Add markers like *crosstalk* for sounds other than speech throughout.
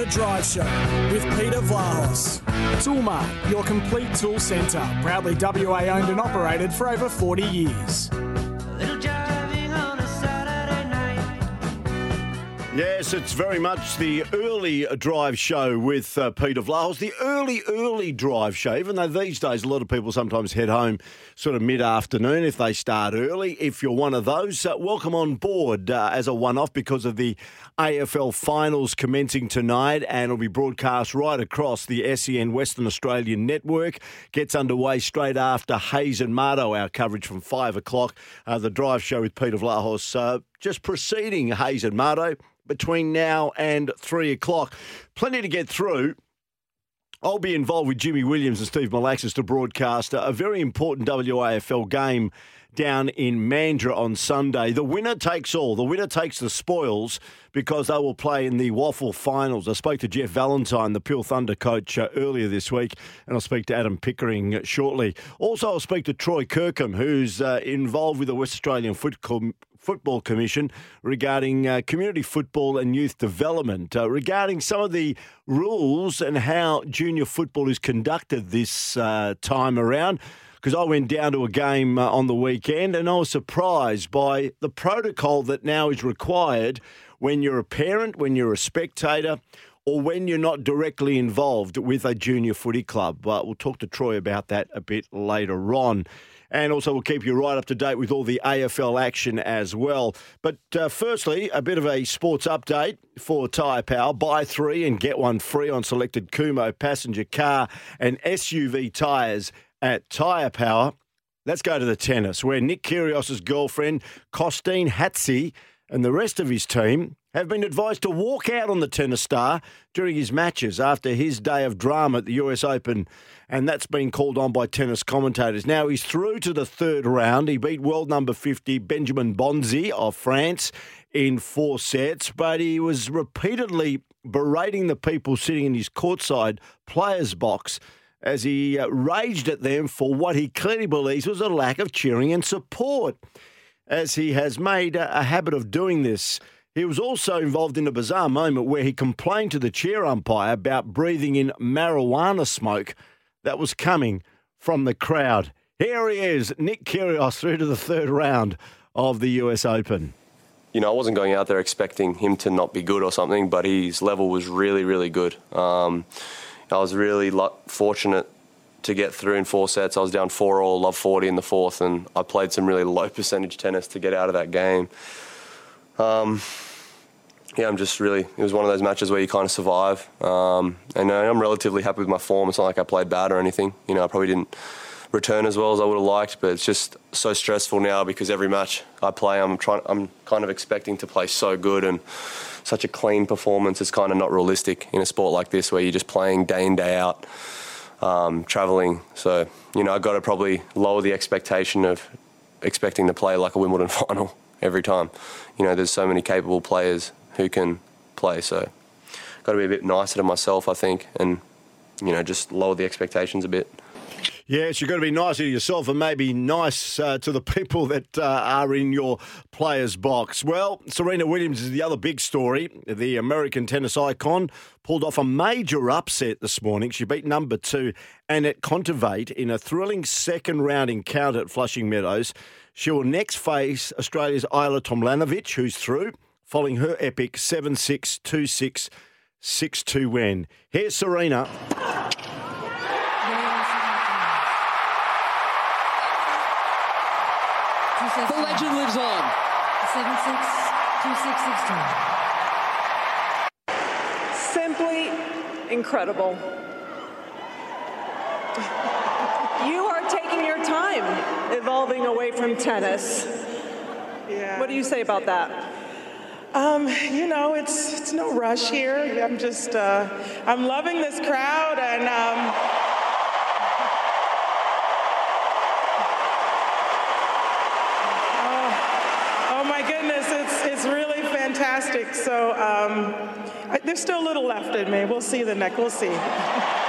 The Drive Show with Peter Vlahos. Toolmart, your complete tool centre. Proudly WA owned and operated for over 40 years. Yes, it's very much the early drive show with uh, Peter Vlahos. The early, early drive show, even though these days a lot of people sometimes head home sort of mid afternoon if they start early. If you're one of those, uh, welcome on board uh, as a one off because of the AFL finals commencing tonight and it'll be broadcast right across the SEN Western Australian network. Gets underway straight after Hayes and Marto, our coverage from five o'clock. Uh, the drive show with Peter Vlahos uh, just preceding Hayes and Marto between now and three o'clock. Plenty to get through. I'll be involved with Jimmy Williams and Steve Malaxos to broadcast a very important WAFL game down in Mandurah on Sunday. The winner takes all. The winner takes the spoils because they will play in the WAFL finals. I spoke to Geoff Valentine, the Peel Thunder coach, uh, earlier this week, and I'll speak to Adam Pickering shortly. Also, I'll speak to Troy Kirkham, who's uh, involved with the West Australian Football Football Commission regarding uh, community football and youth development, uh, regarding some of the rules and how junior football is conducted this uh, time around. Because I went down to a game uh, on the weekend and I was surprised by the protocol that now is required when you're a parent, when you're a spectator, or when you're not directly involved with a junior footy club. But we'll talk to Troy about that a bit later on. And also, we'll keep you right up to date with all the AFL action as well. But uh, firstly, a bit of a sports update for Tyre Power. Buy three and get one free on selected Kumho passenger car and SUV tyres at Tyre Power. Let's go to the tennis, where Nick Kyrgios' girlfriend, Costeen Hatzi, and the rest of his team have been advised to walk out on the tennis star during his matches after his day of drama at the US Open, and that's been called on by tennis commentators. Now he's through to the third round. He beat world number 50 Benjamin Bonzi of France in four sets, but he was repeatedly berating the people sitting in his courtside players' box as he uh, raged at them for what he clearly believes was a lack of cheering and support, as he has made a, habit of doing this. He was also involved in a bizarre moment where he complained to the chair umpire about breathing in marijuana smoke that was coming from the crowd. Here he is, Nick Kyrgios, through to the third round of the US Open. You know, I wasn't going out there expecting him to not be good or something, but his level was really, really good. Um, I was really fortunate to get through in four sets. I was down four all, love 40 in the fourth, and I played some really low *laughs* percentage tennis to get out of that game. Um, yeah, I'm just really. It was one of those matches where you kind of survive, um, and I'm relatively happy with my form. It's not like I played bad or anything. You know, I probably didn't return as well as I would have liked, but it's just so stressful now because every match I play, I'm trying. I'm kind of expecting to play so good and such a clean performance is kind of not realistic in a sport like this where you're just playing day in day out, um, traveling. So you know, I've got to probably lower the expectation of expecting to play like a Wimbledon *laughs* final every time. You know, there's so many capable players who can play. So, got to be a bit nicer to myself, I think, and you know, just lower the expectations a bit. Yes, you've got to be nice to yourself and maybe nice uh, to the *laughs* people that uh, are in your players' box. Well, Serena Williams is the other big story. The American tennis icon pulled off a major upset this morning. She beat number two Anett Kontaveit in a thrilling second round encounter at Flushing Meadows. She will next face Australia's Ajla Tomljanovic, who's through, following her epic 7 6 2 6 6 2 win. Here's Serena. The legend lives on. 7 6 2 6 6 2. Simply incredible. *laughs* you are taking your time evolving away from tennis. Yeah. What do you say about that? Um, you know, it's it's no rush here. I'm just uh, I'm loving this crowd and. Um, it's really fantastic. So um, I, there's still a little left in me. We'll see the neck. We'll see. *laughs*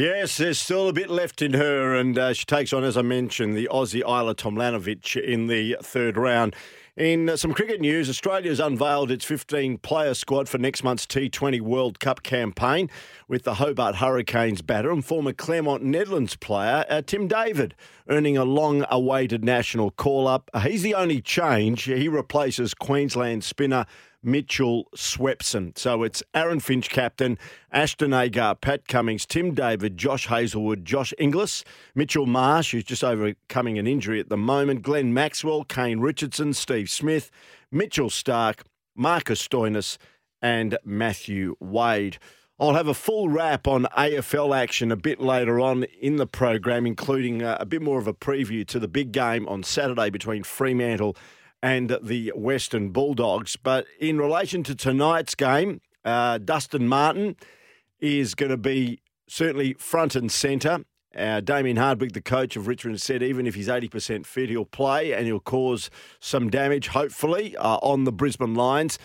Yes, there's still a bit left in her, and uh, she takes on, as I mentioned, the Aussie Ajla Tomljanovic in the third round. In some cricket news, Australia's unveiled its 15 player squad for next month's T20 World Cup campaign with the Hobart Hurricanes batter and former Claremont Netherlands player uh, Tim David earning a long awaited national call up. He's the only change. He replaces Queensland spinner Mitchell Swepson. So it's Aaron Finch, captain, Ashton Agar, Pat Cummins, Tim David, Josh Hazlewood, Josh Inglis, Mitchell Marsh, who's just overcoming an injury at the moment, Glenn Maxwell, Kane Richardson, Steve Smith, Mitchell Starc, Marcus Stoinis, and Matthew Wade. I'll have a full wrap on AFL action a bit later on in the program, including uh, a bit more of a preview to the big game on Saturday between Fremantle and the Western Bulldogs. But in relation to tonight's game, uh, Dustin Martin is going to be certainly front and centre. Uh, Damien Hardwick, the coach of Richmond, said even if he's 80% fit, he'll play and he'll cause some damage, hopefully, uh, on the Brisbane Lions.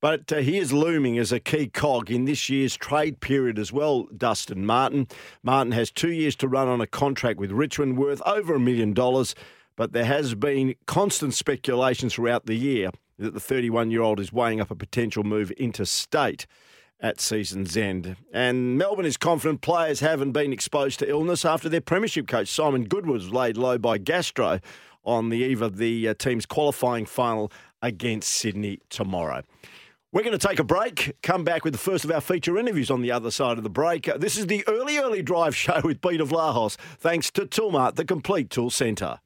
But uh, he is looming as a key cog in this year's trade period as well, Dustin Martin. Martin has two years to run on a contract with Richmond worth over a million dollars but there has been constant speculation throughout the year that the 31 year old is weighing up a potential move interstate at season's end. And Melbourne is confident players haven't been exposed to illness after their premiership coach Simon Goodwin was laid low by gastro on the eve of the uh, team's qualifying final against Sydney tomorrow. We're going to take a break, come back with the first of our feature interviews on the other side of the break. This is the early, early drive *laughs* show with Peter Vlahos, thanks to Toolmart, the complete tool centre.